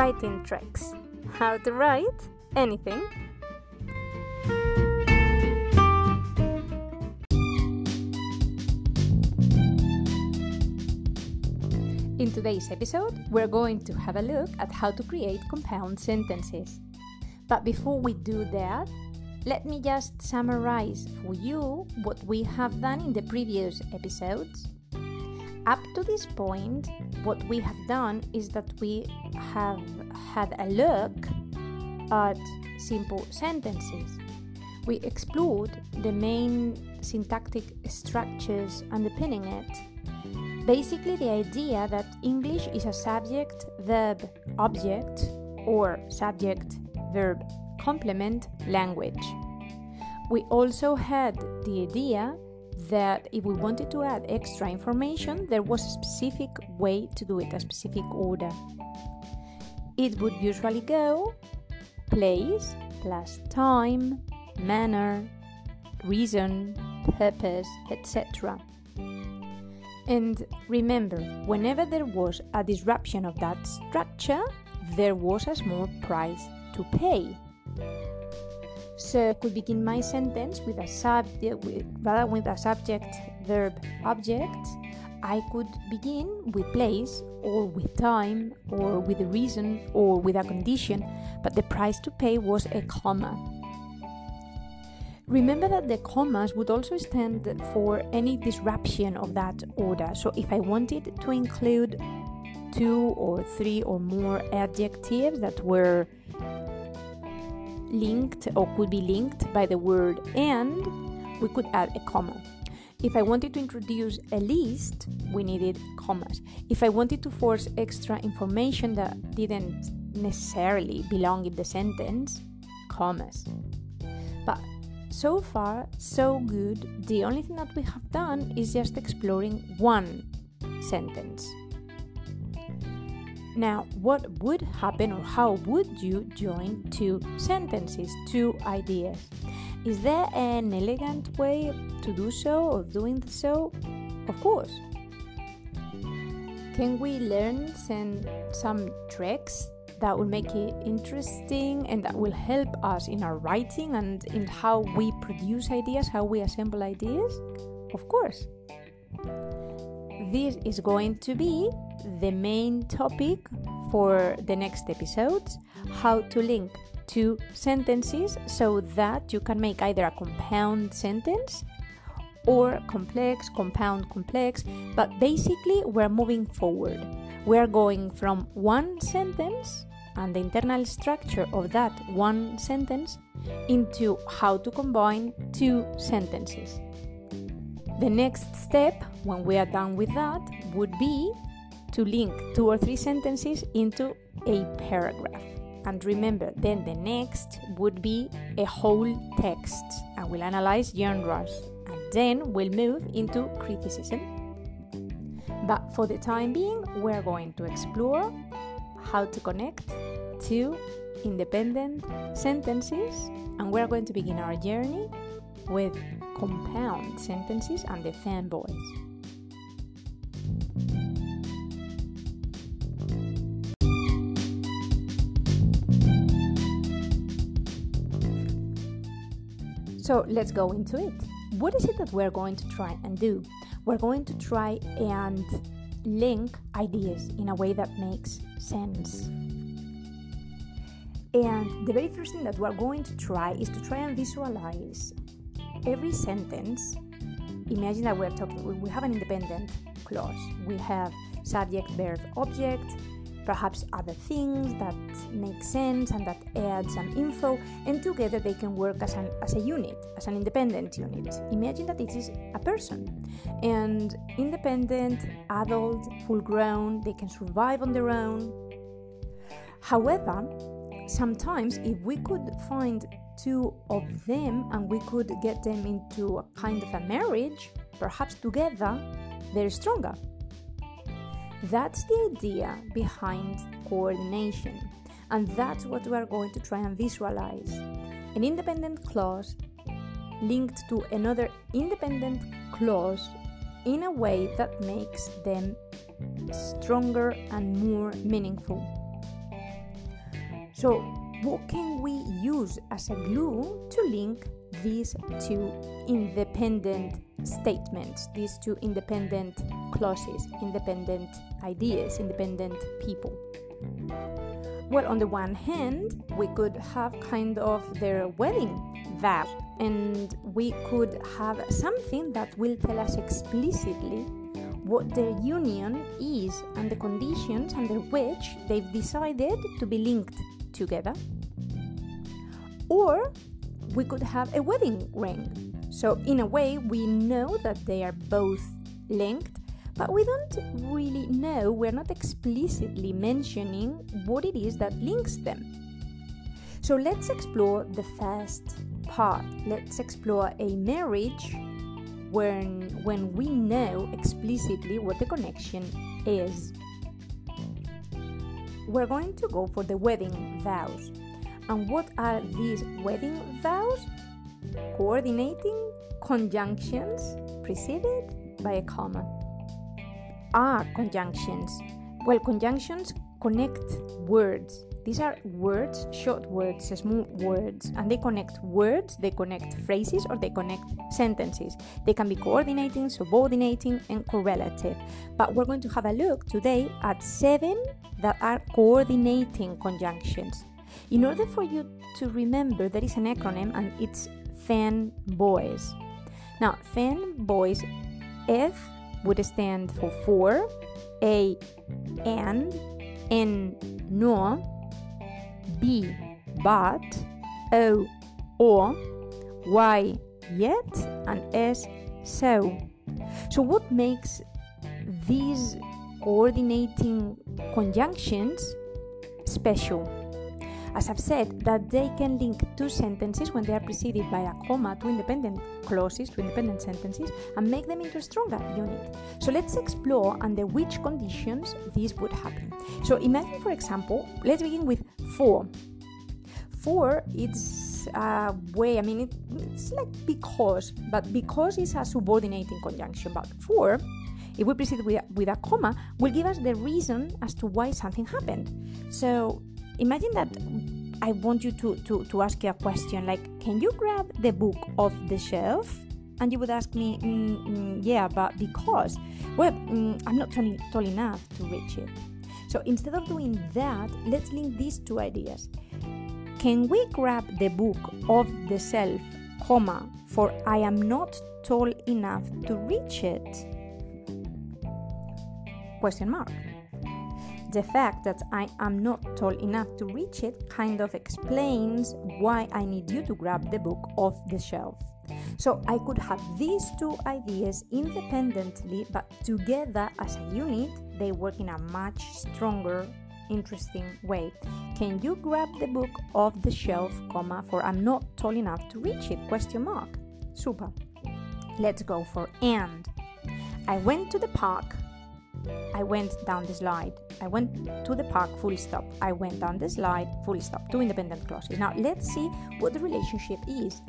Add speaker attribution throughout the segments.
Speaker 1: Writing tricks. How to write anything. In today's episode, we're going to have a look at how to create compound sentences. But before we do that, let me just summarize for you what we have done in the previous episodes. Up to this point, what we have done is that we have had a look at simple sentences. We explored the main syntactic structures underpinning it. Basically, the idea that English is a subject verb object or subject verb complement language. We also had the idea that if we wanted to add extra information, there was a specific way to do it, a specific order. It would usually go place plus time, manner, reason, purpose, etc. And remember, whenever there was a disruption of that structure, there was a small price to pay. So I could begin my sentence with a subject, with, rather with a subject, verb, object. I could begin with place or with time or with a reason or with a condition, but the price to pay was a comma. Remember that the commas would also stand for any disruption of that order. So if I wanted to include two or three or more adjectives that were linked or could be linked by the word and, we could add a comma. If I wanted to introduce a list, we needed commas. If I wanted to force extra information that didn't necessarily belong in the sentence, commas. But so far, so good. The only thing that we have done is just exploring one sentence. Now, what would happen or how would you join two sentences, two ideas? Is there an elegant way to do so or doing so? Of course. Can we learn some, some tricks that will make it interesting and that will help us in our writing and in how we produce ideas, how we assemble ideas? Of course. This is going to be the main topic for the next episodes how to link two sentences so that you can make either a compound sentence or complex, compound, complex, but basically we're moving forward. We're going from one sentence and the internal structure of that one sentence into how to combine two sentences. The next step, when we are done with that, would be to link two or three sentences into a paragraph. And remember, then the next would be a whole text, and we'll analyze genres, and then we'll move into criticism. But for the time being, we're going to explore how to connect two independent sentences, and we're going to begin our journey with compound sentences and the fanboys. So let's go into it. What is it that we're going to try and do? We're going to try and link ideas in a way that makes sense. And the very first thing that we're going to try is to try and visualize every sentence. Imagine that we're talking, we have an independent clause. We have subject, verb, object, perhaps other things that make sense and that add some info, and together they can work as, an, as a unit, as an independent unit. Imagine that it is a person, and independent, adult, full grown, they can survive on their own. However, sometimes if we could find two of them and we could get them into a kind of a marriage, perhaps together, they're stronger. That's the idea behind coordination, and that's what we are going to try and visualize. An independent clause linked to another independent clause in a way that makes them stronger and more meaningful. So, what can we use as a glue to link these two independent statements, these two independent clauses, independent ideas, independent people? Well, on the one hand, we could have kind of their wedding vow, and we could have something that will tell us explicitly what their union is and the conditions under which they've decided to be linked together. Or we could have a wedding ring. So, in a way, we know that they are both linked, but we don't really know, we're not explicitly mentioning what it is that links them. So, let's explore the first part. Let's explore a marriage when, when we know explicitly what the connection is. We're going to go for the wedding vows. And what are these wedding vows? Coordinating conjunctions preceded by a comma. Are conjunctions? Well, conjunctions connect words. These are words, short words, small words, and they connect words, they connect phrases, or they connect sentences. They can be coordinating, subordinating, and correlative. But we're going to have a look today at seven that are coordinating conjunctions. In order for you to remember, there is an acronym and it's FAN boys. Now, FAN boys, F would stand for for, A and, N no, B but, O or, Y yet, and S so. So, what makes these coordinating conjunctions special? As I've said, that they can link two sentences when they are preceded by a comma, two independent clauses, two independent sentences, and make them into a stronger unit. So let's explore under which conditions this would happen. So imagine, for example, let's begin with for. For it's a way, I mean, it, it's like because, but because is a subordinating conjunction, but for if we proceed with, with a comma, will give us the reason as to why something happened. So imagine that I want you to, to, to ask you a question like, can you grab the book off the shelf? And you would ask me, mm, mm, yeah, but because, well, mm, I'm not tall, tall enough to reach it. So instead of doing that, let's link these two ideas. Can we grab the book off the shelf, comma, for I am not tall enough to reach it? Question mark. The fact that I am not tall enough to reach it kind of explains why I need you to grab the book off the shelf. So I could have these two ideas independently, but together as a unit, they work in a much stronger, interesting way. Can you grab the book off the shelf, comma, for I'm not tall enough to reach it? Question mark. Super. Let's go for and. I went to the park I went down the slide. I went to the park, full stop. I went down the slide, full stop. Two independent clauses. Now let's see what the relationship is.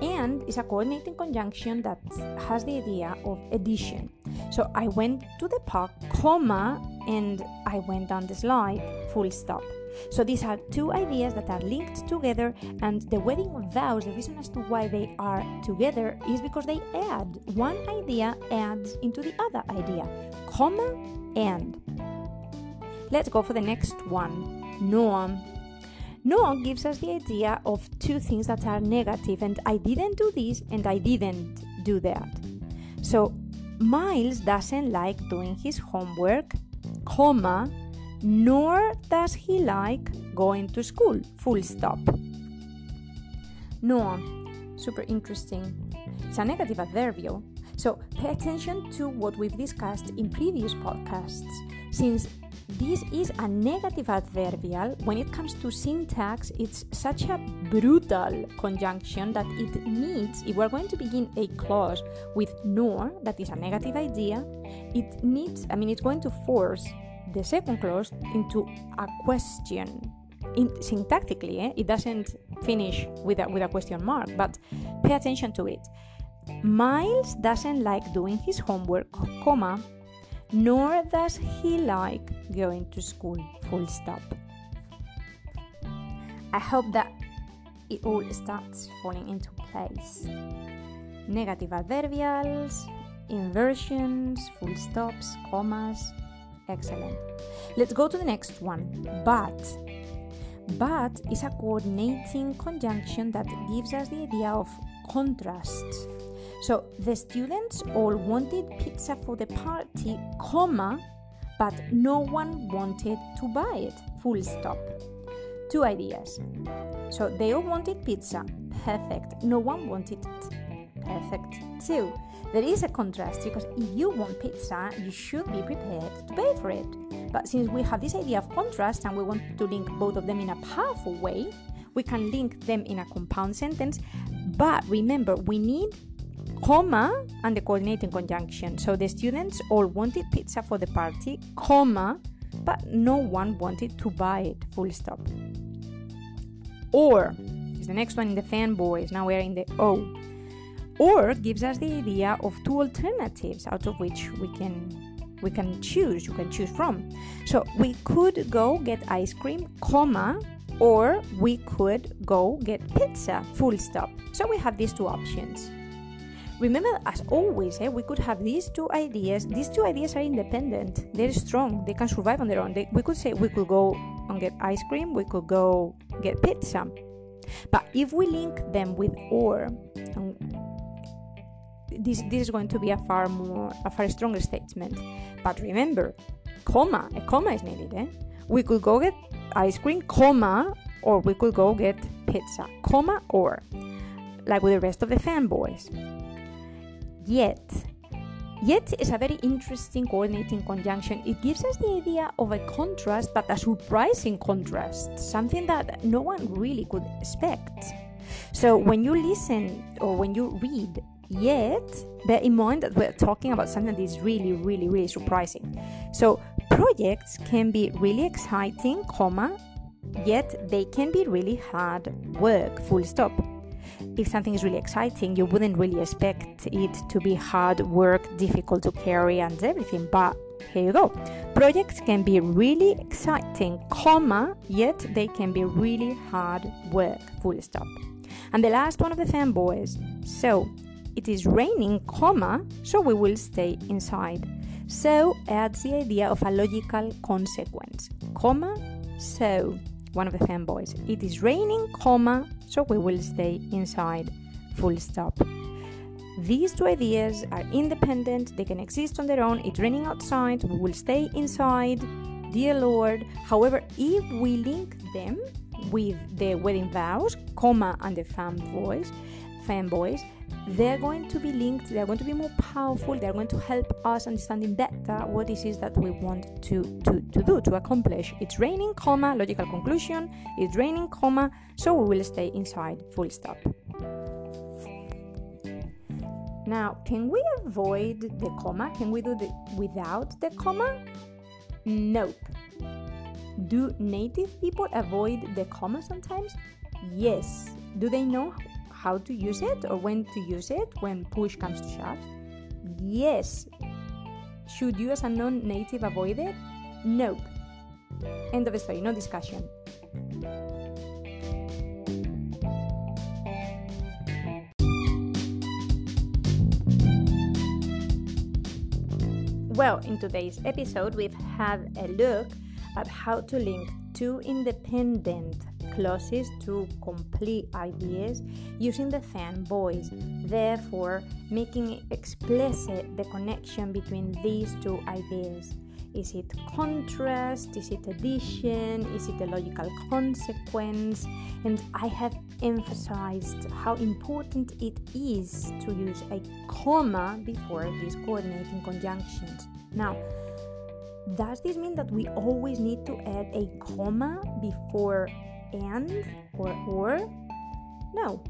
Speaker 1: And is a coordinating conjunction that has the idea of addition. So I went to the park, comma, and I went down the slide, full stop. So these are two ideas that are linked together, and the wedding vows, the reason as to why they are together is because they add. One idea adds into the other idea, comma and. Let's go for the next one. No. No gives us the idea of two things that are negative, and I didn't do this and I didn't do that. So Miles doesn't like doing his homework, comma, nor does he like going to school. Full stop. No, super interesting. It's a negative adverbial. So pay attention to what we've discussed in previous podcasts, since this is a negative adverbial. When it comes to syntax, it's such a brutal conjunction that it needs, if we're going to begin a clause with nor, that is a negative idea, it needs, I mean, it's going to force the second clause into a question. In, syntactically, eh? it doesn't finish with a, with a question mark, but pay attention to it. Miles doesn't like doing his homework, comma, nor does he like going to school, full stop. I hope that it all starts falling into place. Negative adverbials, inversions, full stops, commas. Excellent. Let's go to the next one. But. But is a coordinating conjunction that gives us the idea of contrast. So the students all wanted pizza for the party, comma, but no one wanted to buy it. Full stop. Two ideas. So they all wanted pizza. Perfect. No one wanted it. Perfect too. There is a contrast because if you want pizza, you should be prepared to pay for it. But since we have this idea of contrast and we want to link both of them in a powerful way, we can link them in a compound sentence. But remember, we need comma and the coordinating conjunction. So the students all wanted pizza for the party, comma, but no one wanted to buy it. Full stop. Or is the next one in the fanboys. Now we're in the O. Or gives us the idea of two alternatives out of which we can we can choose you can choose from. So we could go get ice cream comma or we could go get pizza full stop. So we have these two options. Remember as always eh, we could have these two ideas. These two ideas are independent. They're strong. They can survive on their own. They, we could say we could go and get ice cream we could go get pizza. But if we link them with or this, this is going to be a far more a far stronger statement but remember comma a comma is needed eh? we could go get ice cream comma or we could go get pizza comma or like with the rest of the fanboys yet Yet is a very interesting coordinating conjunction. It gives us the idea of a contrast, but a surprising contrast, something that no one really could expect. So when you listen or when you read yet, bear in mind that we're talking about something that is really, really, really surprising. So projects can be really exciting, comma, yet they can be really hard work, full stop. If something is really exciting, you wouldn't really expect it to be hard work, difficult to carry, and everything, but here you go. Projects can be really exciting, comma, yet they can be really hard work, full stop. And the last one of the fanboys. So, it is raining, comma, so we will stay inside. So adds the idea of a logical consequence, comma, so one of the fanboys. It is raining, comma, so we will stay inside, full stop. These two ideas are independent, they can exist on their own. It's raining outside, we will stay inside, dear Lord. However, if we link them with the wedding vows, comma, and the fanboys, fanboys, they're going to be linked, they're going to be more powerful, they're going to help us understanding better what it is that we want to, to, to do, to accomplish. It's raining, comma, logical conclusion, it's raining, comma, so we will stay inside, full stop. Now, can we avoid the comma? Can we do it without the comma? Nope. Do native people avoid the comma sometimes? Yes. Do they know how to use it or when to use it when push comes to shove? Yes. Should you, as a non native, avoid it? Nope. End of the story, no discussion. Well, in today's episode, we've had a look at how to link two independent clauses to complete ideas using the fanboys, therefore making explicit the connection between these two ideas. Is it contrast? Is it addition? Is it a logical consequence? And I have emphasized how important it is to use a comma before these coordinating conjunctions. Now, does this mean that we always need to add a comma before and or or? No.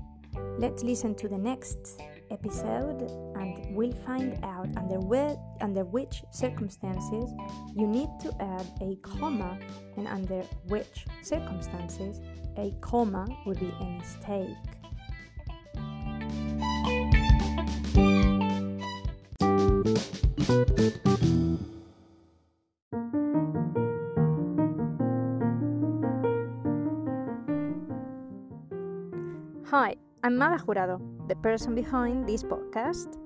Speaker 1: Let's listen to the next episode and we'll find out under, where, under which circumstances you need to add a comma and under which circumstances a comma would be a mistake. Hi, I'm Mada Jurado, the person behind this podcast.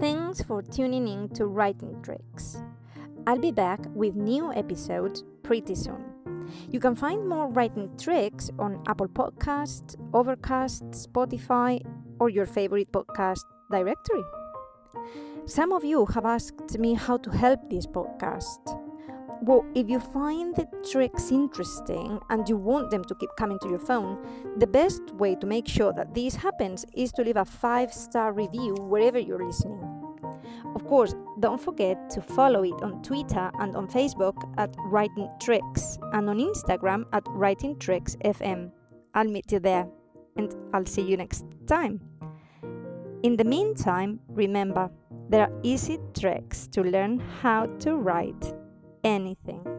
Speaker 1: Thanks for tuning in to Writing Tricks. I'll be back with new episodes pretty soon. You can find more writing tricks on Apple Podcasts, Overcast, Spotify, or your favorite podcast directory. Some of you have asked me how to help this podcast. Well, if you find the tricks interesting and you want them to keep coming to your phone, the best way to make sure that this happens is to leave a five star review wherever you're listening. Of course, don't forget to follow it on Twitter and on Facebook at Writing Tricks and on Instagram at Writing Tricks FM. I'll meet you there and I'll see you next time. In the meantime, remember, there are easy tricks to learn how to write anything.